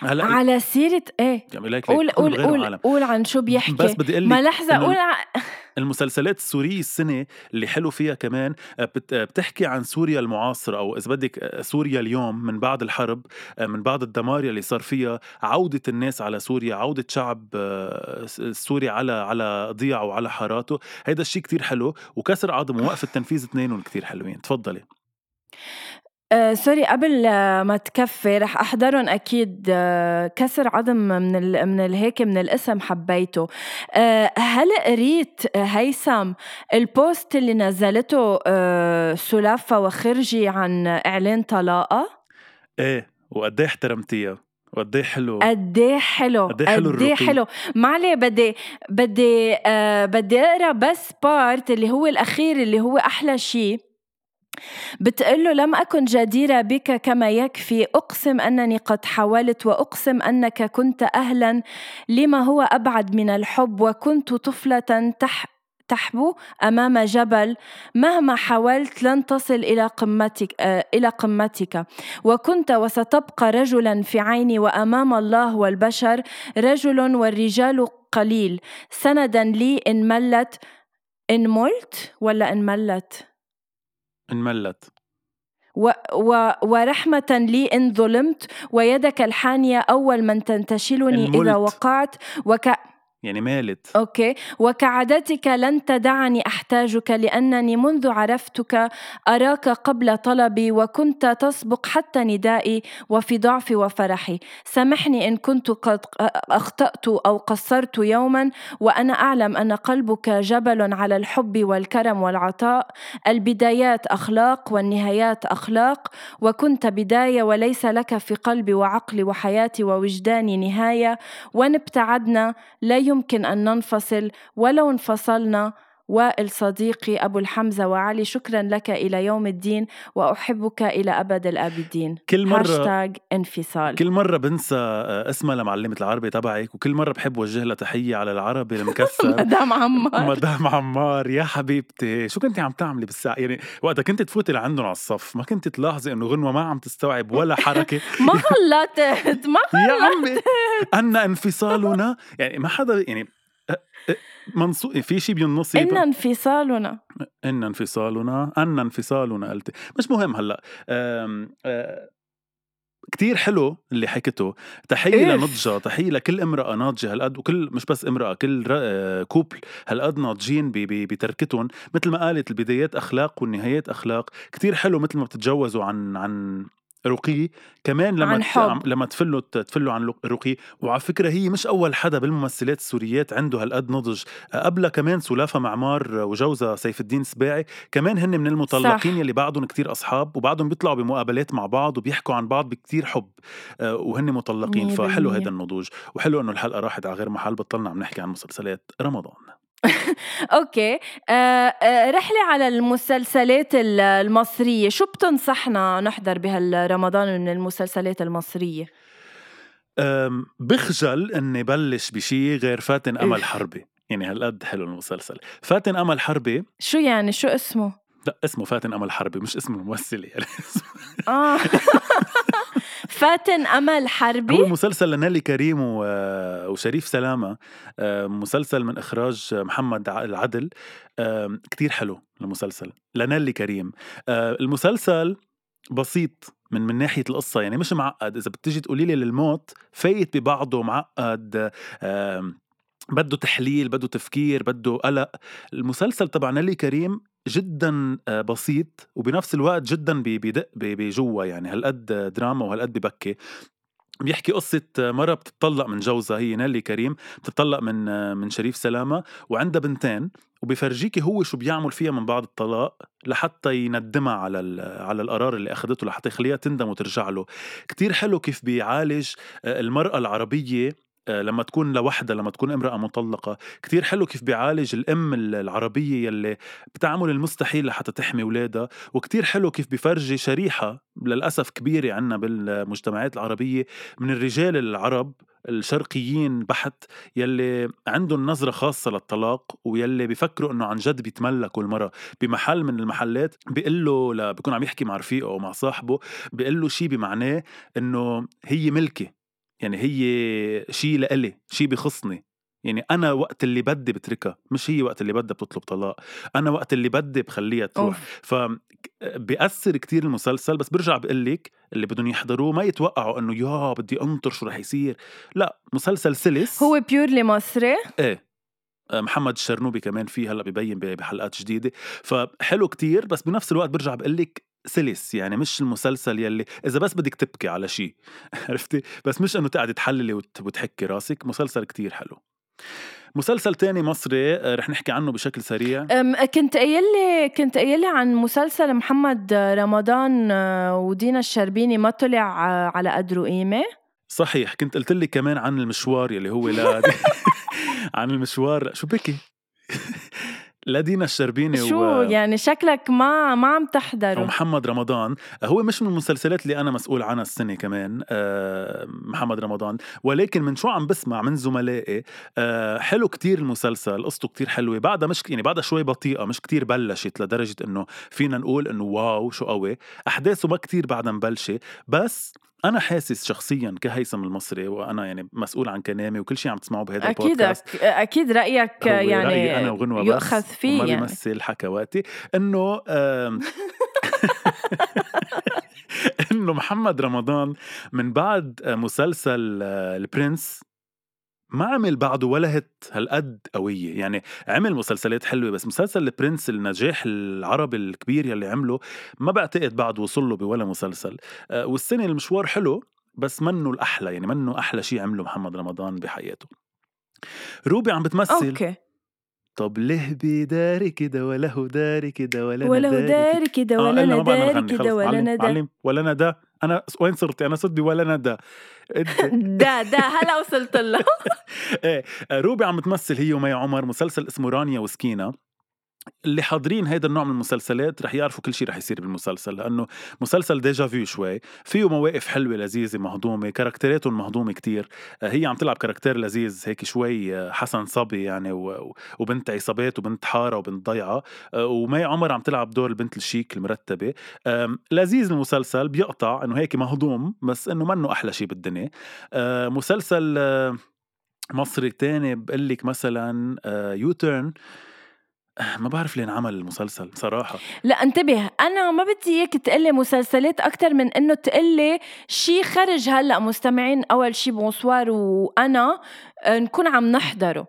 هلأ على سيرة إيه؟ قول قول قول عن شو بيحكي. بس بدي أقول ما لحظة قول. المسلسلات السورية السنة اللي حلو فيها كمان آه، آه، بتحكي عن سوريا المعاصرة أو إذا بدك آه، سوريا اليوم من بعد الحرب من بعد الدمار اللي صار فيها عودة الناس على سوريا عودة شعب س- السوري على على ضياعه وعلى حاراته. هيدا الشيء كتير حلو وكسر عظم ووقف التنفيذ اثنينهم كتير حلوين. تفضلي. آه sorry قبل ما تكفي رح أحضرهم أكيد آه كسر عظم من ال... من الهيك من الاسم حبيته. آه هل قريت هيثم ال post اللي نزلته آه سلاف فواخرجي عن إعلان طلاقها إيه وقد إيه احترمتيها؟ وقد إيه حلو؟ قد إيه حلو قد إيه حلو قد إيه الرقي. حلو. ما عليه بدي بدي آه بدي أقرأ بس part اللي هو الأخير اللي هو أحلى شيء بتقول له لم أكن جديرة بك كما يكفي أقسم أنني قد حاولت وأقسم أنك كنت أهلا لما هو أبعد من الحب وكنت طفلة تح تحبو أمام جبل. مهما حاولت لن تصل إلى قمتك آه إلى قمتك. وكنت وستبقى رجلا في عيني وأمام الله والبشر رجل والرجال قليل. سندا لي إن ملت إن ملت ولا إن ملت؟ انملت و و ورحمة لي إن ظلمت ويدك الحانية أول من تنتشلني إذا. وقعت وك يعني مالت. أوكي. وكعادتك لن تدعني أحتاجك لأنني منذ عرفتك أراك قبل طلبي وكنت تسبق حتى ندائي وفي ضعفي وفرحي. سامحني إن كنت قد أخطأت أو قصرت يوما وأنا أعلم أن قلبك جبل على الحب والكرم والعطاء. البدايات أخلاق والنهايات أخلاق. وكنت بداية وليس لك في قلبي وعقلي وحياتي ووجداني نهاية. وان ابتعدنا لا يمكن أن ننفصل ولو انفصلنا وائل صديقي أبو الحمزة وعلي شكرا لك إلى يوم الدين وأحبك إلى أبد الآبدين. كل مرة هاشتاج انفصال. كل مرة بنسى آه، اسمها لمعلمة العربي تبعك وكل مرة بحب وجه لها تحية على العربي المكسر مدام عمار. مدام عمار يا حبيبتي. شو كنتي عم تعملي بالساعة؟ يعني وقتها كنت تفوتي لعندهم على الصف ما كنت تلاحظي إنه غنوة ما عم تستوعب ولا حركة. ما خلطت ما خلطت يا عمي. أن انفصالنا يعني ما حدا يعني منصو في شيء بالنص إن انفصالنا. إن انفصالنا. أن انفصالنا قلت مش مهم هلأ. كتير حلو اللي حكته تحية إيه؟ لنضجة تحية لكل امرأة ناضجة هالقد وكل مش بس امرأة كل كوبل هالقد ناضجين بتركتهم. مثل ما قالت البدايات أخلاق والنهايات أخلاق كتير حلو مثل ما بتتجوزوا عن عن رقي. كمان لما عن حب. لما تفلوا تفلوا عن رقي. وعلى فكرة هي مش أول حدا بالممثلات السوريات عنده هالقد نضج. قبلها كمان سلافة معمار وجوزها سيف الدين سباعي. كمان هن من المطلقين صح. يلي بعدهم كتير أصحاب وبعدهم بيطلعوا بمقابلات مع بعض وبيحكوا عن بعض بكتير حب. آه، وهن مطلقين. فحلو هذا النضوج. وحلو إنه الحلقة راحت على غير محل بطلنا عم نحكي عن مسلسلات رمضان. أوكي. آه آه رحلة على المسلسلات المصرية شو بتنصحنا نحضر بهالرمضان من المسلسلات المصرية؟ بخجل إني بلش بشي غير فاتن أمل حربي. يعني هالقد حلو المسلسل. فاتن أمل حربي شو يعني؟ شو اسمه؟ لا اسمه فاتن أمل حربي مش اسم الممثلة. يعني آه. فاتن أمل حربي. هو مسلسل لنالي كريم وشريف سلامة. مسلسل من إخراج محمد العدل. كتير حلو المسلسل. لنالي كريم. المسلسل بسيط من من ناحية القصة يعني مش معقد. إذا بتجي تقولي لي للموت فايت ببعضه معقد. بده تحليل بده تفكير بده قلق. المسلسل تبع نيلي كريم جدا آه، بسيط وبنفس الوقت جدا بيدق بجوا يعني. هالقد دراما وهالقد ببكي. بيحكي قصة مرة بتطلق من جوزها هي نيلي كريم بتطلق من آه، من شريف سلامة وعندها بنتين وبيفرجيكي هو شو بيعمل فيها من بعد الطلاق لحتى يندمها على على القرار اللي أخذته لحتى يخليها تندم وترجع له. كتير حلو كيف بيعالج آه، المرأة العربية آه، لما تكون لوحدها لما تكون امرأة مطلقة. كتير حلو كيف بيعالج الأم العربية يلي بتعمل المستحيل لحتى تحمي ولادها وكتير حلو كيف بيفرجي شريحة للأسف كبيرة عنا بالمجتمعات العربية من الرجال العرب الشرقيين بحت يلي عندهم نظرة خاصة للطلاق ويلي بيفكروا إنه عن جد بيتملكوا المرأة. بمحل من المحلات بيقول له. بيكون عم يحكي مع رفيقه أو مع صاحبه بيقول له شيء بمعناه إنه هي ملكي يعني هي شيء لإلي شيء بخصني يعني أنا وقت اللي بدي بتركها مش هي وقت اللي بدها بتطلب طلاق أنا وقت اللي بدي بخليها تروح. ف بيأثر كتير المسلسل بس برجع بقول لك اللي بدهم يحضروه ما يتوقعوا إنه يا بدي أنطر شو رح يصير. لا مسلسل سلس. هو بيورلي مصري؟ إيه. آه، محمد الشرنوبي كمان فيه هلأ ببين بحلقات جديدة. فحلو كتير بس بنفس الوقت برجع بقول لك سلس يعني مش المسلسل يلي إذا بس بدك تبكي على شيء عرفتي؟ بس مش إنه تقعدي تحللي وتحكي راسك مسلسل كتير حلو. مسلسل تاني مصري آه، رح نحكي عنه بشكل سريع. كنت قايل لي كنت قايل لي عن مسلسل محمد رمضان آه، ودينا الشربيني ما طلع آه، على قدره قيمه صحيح كنت قلت لك كمان عن المشوار يلي هو لا عن المشوار. شو بكي؟ لدينا الشربيني شو و... يعني شكلك ما ما عم تحضره ومحمد رمضان. هو مش من المسلسلات اللي أنا مسؤول عنها السنة كمان آه، محمد رمضان. ولكن من شو عم بسمع من زملائي آه، حلو كتير المسلسل قصته كتير حلوة. بعدها مش يعني بعدها شوي بطيئة مش كتير بلشت لدرجة إنه فينا نقول إنه واو شو قوي. أحداثه ما كتير بعدها مبلشة بس أنا حاسس شخصيا كهيثم المصري وأنا يعني مسؤول عن كلامي وكل شيء عم تسمعوه بهذا أكيد البودكاست أكيد رأيك يعني رأيي أنا وغنوة يؤخذ فيه ما يعني. بيمثل حكواتي إنه إنه محمد رمضان من بعد مسلسل البرنس ما عمل بعده ولا هت هالقد قوية. يعني عمل مسلسلات حلوة بس مسلسل البرنس النجاح العربي الكبير يلي عمله ما بعتقد بعد وصل له بولا مسلسل. آه، والسنة المشوار حلو بس منه الأحلى يعني منه أحلى شيء عمله محمد رمضان بحياته. روبي عم بتمثل. أوكي. طب ليه بيداري كده ولا هو داري كده ولا ولا داري كده؟ آه، ولا أنا داري كده خلص، ولا أنا داري معلم ولا ندى أنا وين صرت أنا صرت بولا ندى إنت- دا دا هلا وصلت له. إيه روبي عم تمثل هي ومي عمر مسلسل اسمه رانيا وسكينة. اللي حاضرين هيدا النوع من المسلسلات رح يعرفوا كل شيء رح يصير بالمسلسل لأنه مسلسل déjà vu شوي فيه مواقف حلوة لذيذة مهضومة character اتهم مهضومة كتير آه، هي عم تلعب caractère لذيذ هيك شوي آه، حسن صبي يعني وبنت عصابات وبنت حارة وبنت ضيعة آه، ومي عمر عم تلعب دور البنت الشيك المرتبة لذيذ المسلسل بيقطع إنه هيك مهضوم بس إنه منه أحلى شيء بالدنيا مسلسل مصري تاني بقول لك مثلا U-Turn ما بعرف ليه انعمل المسلسل صراحة. لا انتبه أنا ما بدي إياك تقلي مسلسلات أكثر من إنه تقلي شيء خرج هلأ مستمعين أول شيء bonsoir وأنا آه، نكون عم نحضره.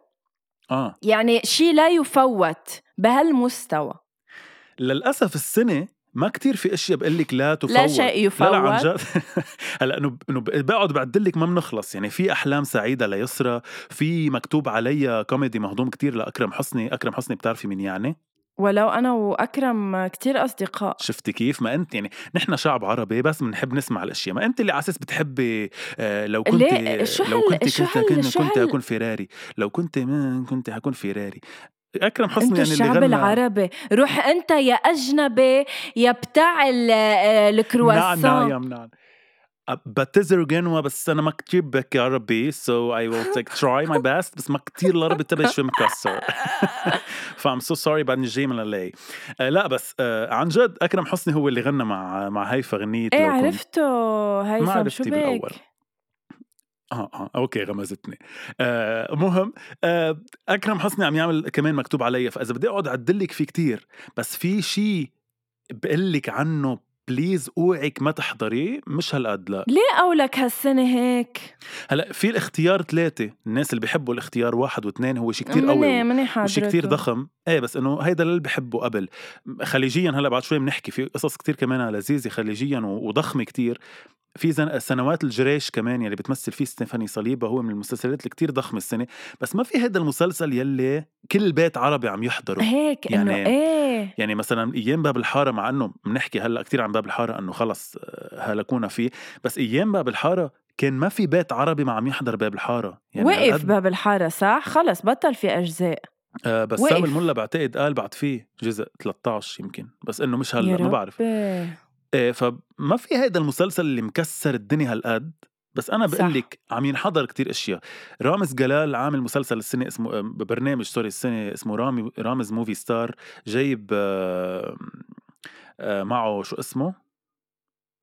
آه. يعني شيء لا يفوت بهالمستوى. للأسف السنة ما كتير في أشياء بقول لك لا تفوت. لا شيء لا لا عن يفوت. جد. هلأ إنه بقعد بعدلك ما بنخلص. يعني في أحلام سعيدة ليسرى في مكتوب عليها كوميدي مهضوم كتير لأكرم حسني. أكرم حسني بتعرفي مين يعني؟ ولو أنا وأكرم كتير أصدقاء. شفتي كيف؟ ما أنت يعني نحن شعب عربي بس بنحب نسمع الأشياء. ما أنت اللي على أساس بتحبي آه لو كنت لو كنت كنت كنت, كنت فيراري. لو كنت ما كنت حكون فيراري. أكرم حسني يعني اللي الشعب غنى. العربي. روح أنت يا أجنبي يا بتاع ال- آه، نعم الكرواسون نعم. نعم بعتذر جنوة بس أنا ما كتير بحكي عربي so I will take try my best بس ما كتير العربي تبعي شوي مكسر. ف I'm so sorry بعدني جاي من اللي آه لا بس آه عن جد أكرم حسني هو اللي غنى مع مع هيفا غنية إيه. عرفته. هيثم شو عرفتي بك؟ بالأول. آه آه أوكي غمزتني. آه مهم. آه أكرم حسني عم يعمل كمان مكتوب علي فإذا بدي أقعد أعدلك فيه كتير بس في شيء بقلك عنه بليز اوعك ما تحضريه مش هالقد لا. ليه قولك هالسنة هيك؟ هلأ في الاختيار ثلاثة الناس اللي بيحبوا الاختيار واحد واثنين هو شيء كتير مني قوي مني وشيء كتير ضخم. إيه بس إنه هيدا اللي بحبه قبل. خليجيا هلأ بعد شوي بنحكي في قصص كتير كمان لذيذة خليجيا و- وضخمة كتير. في زن... سنوات الجريش كمان يلي بتمثل فيه ستيفاني صليبة هو من المسلسلات اللي كتير ضخمة السنة. بس ما في هذا المسلسل يلي كل بيت عربي عم يحضره. هيك إنه يعني- إيه؟ يعني مثلا أيام باب الحارة مع إنه بنحكي هلأ كتير عن باب الحارة إنه خلص آه، هلكونا فيه بس أيام باب الحارة كان ما في بيت عربي ما عم يحضر باب الحارة يعني وقف هالقد- باب الحارة صح؟ خلص بطل في أجزاء آه بس. سامي الملا بعتقد قال بعد فيه جزء 13 يمكن بس إنه مش هلا ما بعرف. إيه فما في هيدا المسلسل اللي مكسر الدنيا هالقد بس أنا. بقول لك عم ينحضر كتير أشياء رامز جلال عامل مسلسل السنة اسمه آه، برنامج sorry السنة اسمه رامي رامز Movie Star جايب آه، آه، معه شو اسمه؟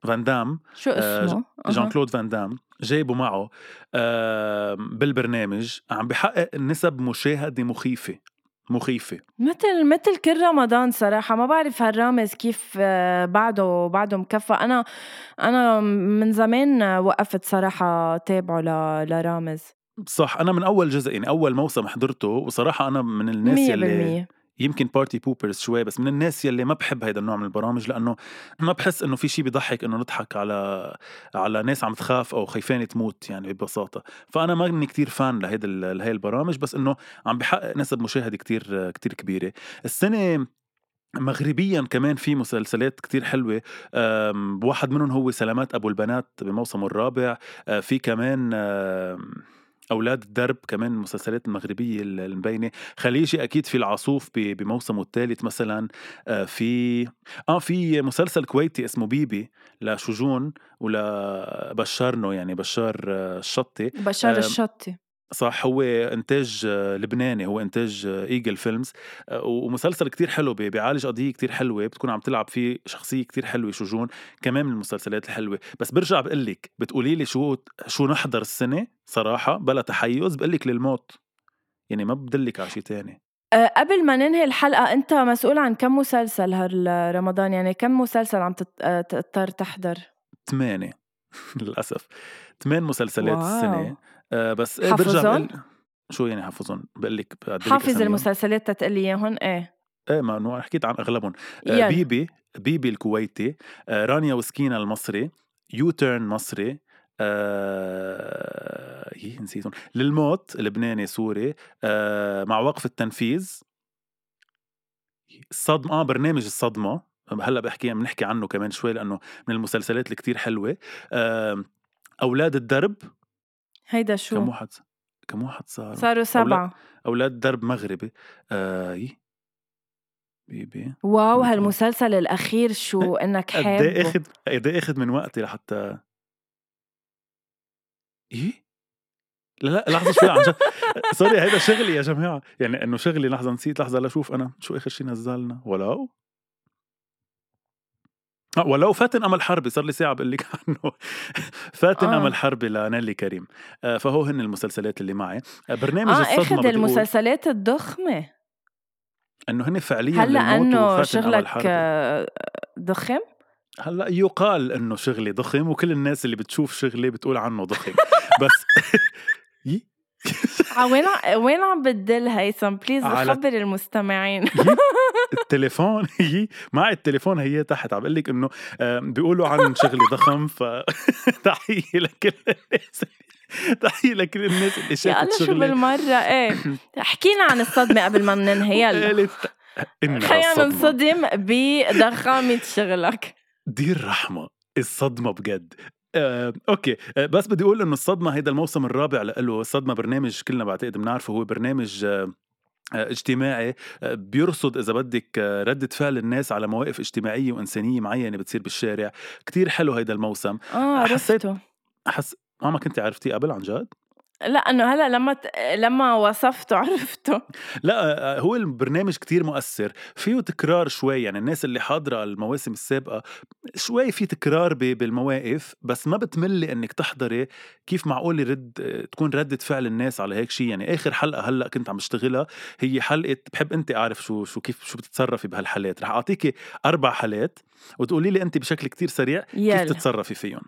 فان دام. شو آه، اسمه؟ جان. كلود فان دام. جايبه معه آه، بالبرنامج. عم بحقق نسب مشاهدة مخيفة. مخيفة. مثل مثل كل رمضان صراحة. ما بعرف هالرامز كيف آه، بعده بعده مكفى. أنا أنا من زمان آه، وقفت صراحة تابعه ل- لرامز. صح. أنا من أول جزء يعني أول موسم حضرته. وصراحة أنا من الناس مية يلي بالمية. يمكن party pooper شوي بس من الناس يلي ما بحب هيدا النوع من البرامج لأنه ما بحس إنه في شيء بيضحك إنه نضحك على على ناس عم تخاف أو خايفين تموت يعني ببساطة. فأنا ما إني كتير fan لهيدا لهي البرامج بس إنه عم بحقق نسب مشاهدة كتير كتير كبيرة. السنة مغربيا كمان في مسلسلات كتير حلوة. واحد منهم هو سلامات أبو البنات بموسمه الرابع. أه، في كمان أم، أولاد الدرب كمان المسلسلات المغربية ال- المبينة. خليجي أكيد في العاصوف ب- بموسمه الثالث مثلا. أه، في آه في مسلسل كويتي اسمه بيبي لشجون ولبشارنو يعني بشار أه، الشطي. بشار الشطي. صح هو إنتاج آه، لبناني هو إنتاج Eagle Films ومسلسل كتير حلو بي- بيعالج قضية كتير حلوة بتكون عم تلعب فيه شخصية كتير حلوة شجون كمان من المسلسلات الحلوة. بس برجع بقول لك بتقولي لي شو شو نحضر السنة؟ صراحة بلا تحيز بقول لك للموت. يعني ما بدلك على شيء تاني. أه، قبل ما ننهي الحلقة أنت مسؤول عن كم مسلسل هالرمضان؟ يعني كم مسلسل عم تضطر تحضر؟ ثمانية للأسف. ثمان مسلسلات واو. السنة آه بس إيه برجع؟ بقول شو يعني حافظهم؟ بقول لك حافظ. المسلسلات تتقول لي إياهم؟ إيه. إيه ما انه حكيت عن أغلبهم. آه يلا. بيبي بيبي الكويتي آه رانيا وسكينة المصري U-Turn مصري آه يي نسيتهم. للموت لبناني سوري آه مع وقف التنفيذ. الصدمة آه برنامج الصدمة. هلأ بحكي بنحكي عنه كمان شوي لأنه من المسلسلات اللي كتير حلوة. آه أولاد الدرب. هيدا كم شو؟ واحد كم واحد صار صاروا سبعة. أولاد درب مغربي. آه يي بيبي wow هالمسلسل الأخير شو؟ إنك قد إيه حابه. أخذ قد إيه أخذ من وقتي لحتى إيه لا لا لحظة شوي عن جد. sorry هيدا شغلي يا جماعة. يعني إنه شغلي لحظة نسيت لحظة لاشوف أنا شو آخر شي نزلنا. ولو ولو فاتن امل حربي صار لي ساعة بقول لك عنه. فاتن آه. امل حربي لنيلي كريم. آه فهو هن المسلسلات اللي معي. آه برنامج آه الصدمة اخذ المسلسلات الضخمة. إنه هن فعليا هلأ أنه شغلك. آه، ضخم؟ هلأ يقال إنه شغلي ضخم وكل الناس اللي بتشوف شغلي بتقول عنه ضخم. بس وين ع- وين عم بتدل هيثم؟ بليز خبر المستمعين. التليفون هي معي التليفون هي تحت. عم بقول لك إنه آه، بيقولوا عن شغلي ضخم ف تحية لكل الناس تحية لكل الناس اللي يا شافت الله شو شغلي. بالمرة؟ إيه. حكينا عن الصدمة قبل ما ننهي يلا خلينا. ننصدم بضخامة شغلك. دير رحمة الصدمة بجد. آه، okay. آه، بس بدي أقول إنه الصدمة هيدا الموسم الرابع له الصدمه برنامج كلنا بعتقد بنعرفه هو برنامج آه، آه، اجتماعي آه، بيرصد إذا بدك آه، ردة فعل الناس على مواقف اجتماعية وإنسانية معينة بتصير بالشارع. كتير حلو هيدا الموسم. آه حسيت- عرفته حس ما ما كنت عرفتيه قبل عن جد. لا إنه هلأ لما ت... لما وصفته عرفته. لا آه، هو البرنامج كتير مؤثر. فيه تكرار شوي يعني الناس اللي حاضرة المواسم السابقة شوي في تكرار ب- بالمواقف بس ما بتملي إنك تحضري كيف معقول آه، تكون ردة فعل الناس على هيك شيء يعني آخر حلقة هلأ كنت عم بشتغلها هي حلقة بحب انت أعرف شو شو كيف شو بتتصرفي بهالحالات. رح أعطيكي أربع حالات وتقولي لي انت بشكل كتير سريع كيف يلا. تتصرفي فيهم.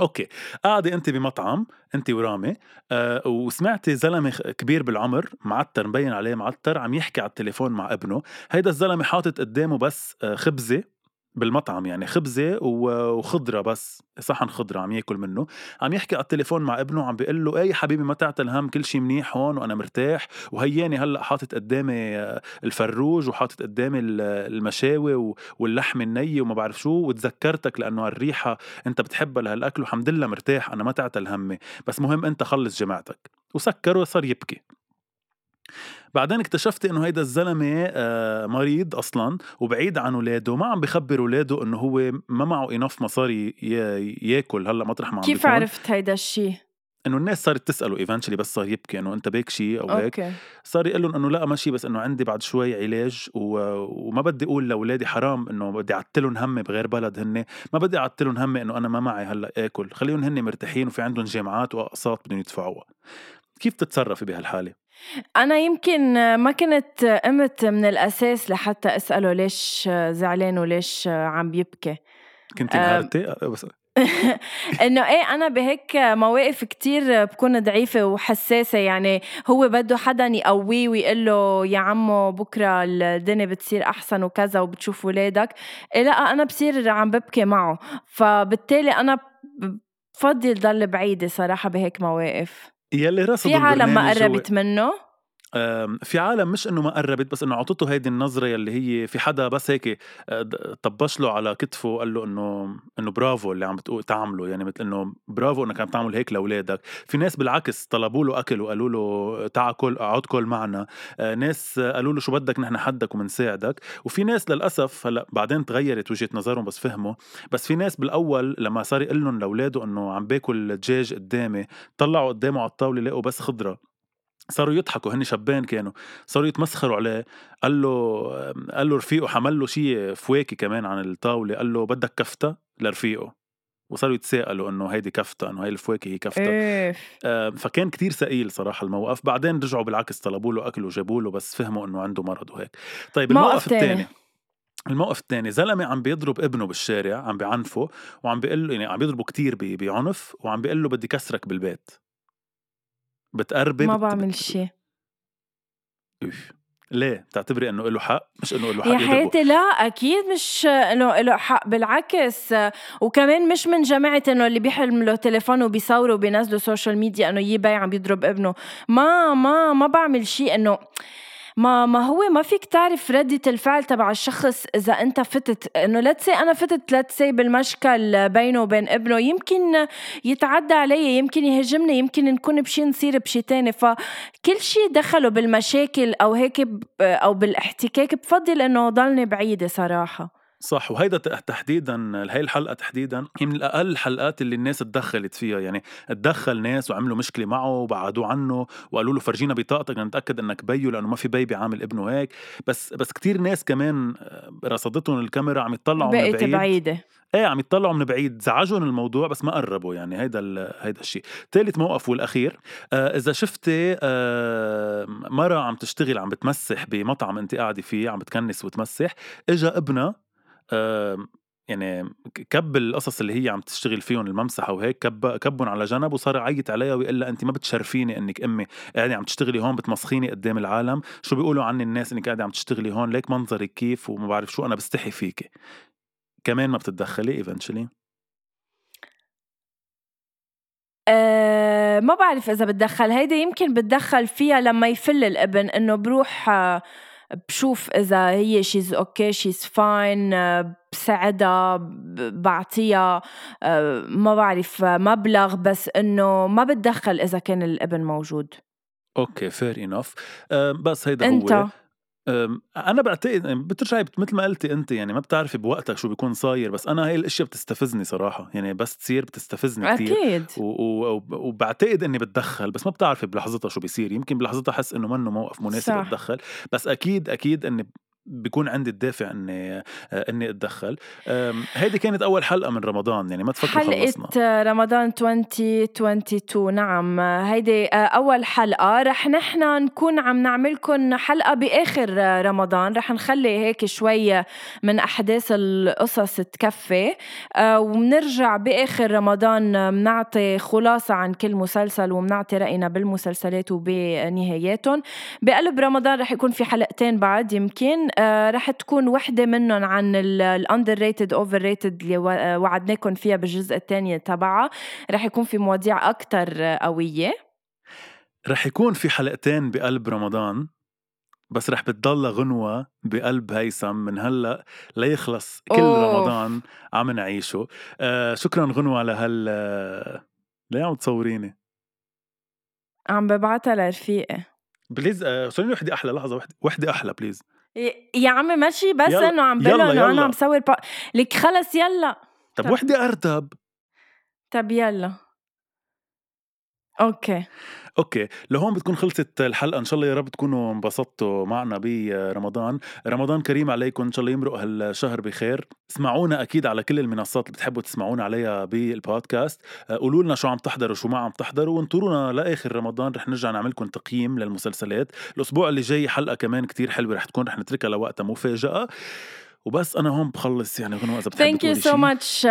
أوكي. قاعدة انت بمطعم انت ورامي آه وسمعتي زلمة كبير بالعمر معتر مبين عليه معتر عم يحكي على التليفون مع ابنه. هيدا الزلمة حاطط قدامه بس آه خبزة بالمطعم يعني خبزة وخضرة بس صحن خضرة عم ياكل منه. عم يحكي على التليفون مع ابنه عم بيقول له أي حبيبي ما تعتل هم كل شيء منيح هون وأنا مرتاح. وهياني هلأ حاطط قدامي آه، الفروج وحاطط قدامي ال- المشاوي واللحم الني وما بعرف شو وتذكرتك لأنه الريحة أنت بتحبها لهالأكل وحمد لله مرتاح أنا ما تعتل همي بس مهم أنت خلص جماعتك. وسكره صار يبكي. بعدين اكتشفت إنه هيدا الزلمة آه، مريض أصلا وبعيد عن أولاده ما عم بخبر أولاده إنه هو ما معه انف مصاري ياكل. هلأ مطرح ما عم كيف بيكون. عرفت هيدا الشيء إنه الناس صارت تسأله ايفنشلي بس صار يبكي إنه أنت بيك شيء أو هيك. صار يقول لهم إنه لأ ماشي بس إنه عندي بعد شوي علاج و... وما بدي أقول لأولادي حرام إنه بدي اعتلهم همي بغير بلد هن ما بدي اعتلهم همي إنه أنا ما معي هلأ آكل. خليهم هن مرتاحين وفي عندهم جامعات وأقساط بدهم يدفعوها. كيف تتصرفي بهالحالة؟ أنا يمكن ما كنت قمت من الأساس لحتى أسأله ليش زعلان وليش عم بيبكي كنت أم. انهارتي بس إنه إيه أنا بهيك مواقف كتير بكون ضعيفة وحساسة. يعني هو بده حدا يقويه ويقول له يا عمو بكرة الدنيا بتصير أحسن وكذا وبتشوف ولادك. إيه لأ أنا بصير عم ببكي معه. فبالتالي أنا بفضل ضل بعيدة صراحة بهيك مواقف. يلي رصدوا في عالم ما قربت منه. في عالم مش إنه ما قربت بس إنه عطته هيدي النظرة يلي هي في حدا بس هيك د- طبش له على كتفه وقال له إنه إنه برافو اللي عم بتقول تعمله يعني مثل إنه برافو إنك عم تعمل هيك لأولادك. في ناس بالعكس طلبوا له أكل وقالوا له تعا كل اقعد كل معنا. أه، ناس قالوا له شو بدك نحن حدك ومنساعدك وفي ناس للأسف هلأ بعدين تغيرت وجهة نظرهم بس فهموا. بس في ناس بالأول لما صار يقول لهم لأولاده إنه عم باكل دجاج قدامي طلعوا قدامه على الطاولة لقوا بس خضرة. صاروا يضحكوا هن شابين كانوا. صاروا يتمسخروا عليه قال له قال له رفيقه حمل له شيء فواكه كمان عن الطاولة قال له بدك كفتة لرفيقه. وصاروا يتساءلوا إنه هيدي كفتة إنه هاي الفواكه هي كفتة. إيه. آه، فكان كتير ثقيل صراحة الموقف. بعدين رجعوا بالعكس طلبوا له أكل وجابوا له بس فهموا إنه عنده مرض وهيك. طيب موقف الموقف. الثاني. الموقف الثاني زلمة عم بيضرب ابنه بالشارع عم بعنفه وعم بيقول له يعني عم بيضربه كتير بعنف وعم بيقول له بدي كسرك بالبيت. بتقربي ما بت- بعمل بت- شيء. ليه؟ بتعتبري إنه له حق؟ مش إنه له حق يا حياتي لا أكيد مش إنه له حق بالعكس. وكمان مش من جماعة إنه اللي بيحملوا تليفون وبيصوروا وبينزلوا social media إنه يبي عم بيضرب ابنه. ما ما ما بعمل شيء إنه ما ما هو ما فيك تعرف ردة الفعل تبع الشخص إذا أنت فتت. إنه let's say أنا فتت let's say بالمشكل بينه وبين ابنه يمكن يتعدى علي يمكن يهاجمني يمكن نكون بشي نصير بشي تاني. فكل شي دخله بالمشاكل أو هيك أو بالإحتكاك بفضل إنه ضلني بعيدة صراحة. صح وهيدا تحديدا هي الحلقة تحديدا هي من أقل الحلقات اللي الناس تدخلت فيها. يعني تدخل ناس وعملوا مشكلة معه وبعدوه عنه وقالوا له فرجينا بطاقتك نتاكد إنك بيو لأنه ما في بي بيعامل ابنه هيك. بس بس كتير ناس كمان آه، رصدتهم الكاميرا عم يطلعوا من بعيد. بعيدة. إيه عم يطلعوا من بعيد. زعجهم الموضوع بس ما قربوا. يعني هيدا هيدا الشيء ثالث موقف والأخير آه إذا شفتي آه مرة عم تشتغل عم بتمسح بمطعم أنت قاعدة فيه عم بتكنس وتمسح إجا ابنها يعني كب القصص اللي هي عم تشتغل فيهم الممسحة وهيك كب كبهم على جنب وصار يعيط عليها ويقول لها انت ما بتشرفيني إنك أمي قاعدة عم تشتغلي هون بتمسخيني قدام العالم شو بيقولوا عني الناس إنك قاعدة عم تشتغلي هون؟ ليك منظرك كيف؟ وما بعرف شو أنا بستحي فيكي. كمان ما بتتدخلي eventually أه ما بعرف إذا بتدخل. هيدا يمكن بتدخل فيها لما يفل الابن إنه بروح آه، بشوف إذا هي she's okay she's fine بساعدها بعطيها آه، ما بعرف مبلغ بس إنه ما بتدخل إذا كان الابن موجود. okay fair enough بس هيدا أنت؟ هو أنا بعتقد بترجعي بت- مثل ما قلتي انت يعني ما بتعرفي بوقتك شو بيكون صاير بس أنا هاي الأشياء بتستفزني صراحة يعني بس تصير بتستفزني كثير أكيد و- و- وب- وبعتقد إني بتدخل بس ما بتعرفي بلحظتها شو بيصير يمكن بلحظتها احس إنه منه موقف مناسب صح. اتدخل بس أكيد أكيد إني بيكون عندي الدافع إني آه، إني أتدخل. هيدي كانت أول حلقة من رمضان يعني ما تفكروا خلصنا. حلقة رمضان 2022 نعم. هيدي أول حلقة. رح نحن نكون عم نعملكن حلقة بآخر رمضان. رح نخلي هيك شوي من أحداث القصص تكفي. آه، وبنرجع بآخر رمضان بنعطي خلاصة عن كل مسلسل وبنعطي رأينا بالمسلسلات وبنهاياتهم. بقلب رمضان رح يكون في حلقتين بعد يمكن. آه، رح تكون وحدة منهم عن ال underrated overrated اللي و- وعدناكم فيها بالجزء الثاني تبعها. رح يكون في مواضيع أكتر قوية. رح يكون في حلقتين بقلب رمضان بس رح بتضل غنوة بقلب هيثم من هلا ليخلص كل of. رمضان عم نعيشه. آه شكرا غنوة لهال آه، ليه عم تصوريني؟ عم ببعتها لرفيقي. please آه خليني وحدة أحلى؟ لحظة وحدة وحدة أحلى please. يا عمي ماشي بس يلا، إنه عم بقول إنه. أنا عم صور با... لك خلص يلا طب طب. وحدة أرتب طب يلا okay. okay. لهون بتكون خلصت الحلقة إن شاء الله يا رب تكونوا انبسطتوا معنا برمضان. رمضان كريم عليكم إن شاء الله يمرق هالشهر بخير. اسمعونا أكيد على كل المنصات اللي بتحبوا تسمعونا عليها بالبودكاست. آه، قولوا لنا شو عم تحضروا شو ما عم تحضروا وانطرونا لآخر رمضان رح نرجع نعمل لكم تقييم للمسلسلات. الأسبوع اللي جاي حلقة كمان كتير حلوة رح تكون رح نتركها لوقتها مفاجأة. وبس أنا هون بخلص يعني غنوة إذا thank you so. much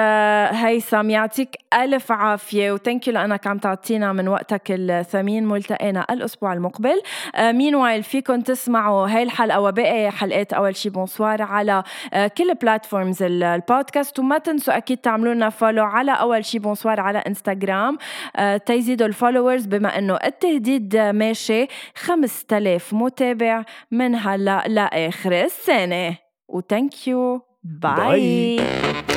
هيثم. يعطيك ألف عافية و thank you لأنك عم تعطينا من وقتك الثمين ملتقينا الأسبوع المقبل. meanwhile فيكم تسمعوا هاي الحلقة وباقي حلقات أول شي بونسوار على آه، كل platforms البودكاست وما تنسوا أكيد تعملوا لنا follow على أول شي بونسوار على انستغرام تيزيدوا ال followers بما إنه التهديد ماشي 5000 متابع من هلا لآخر السنة. وثانك يو باي. باي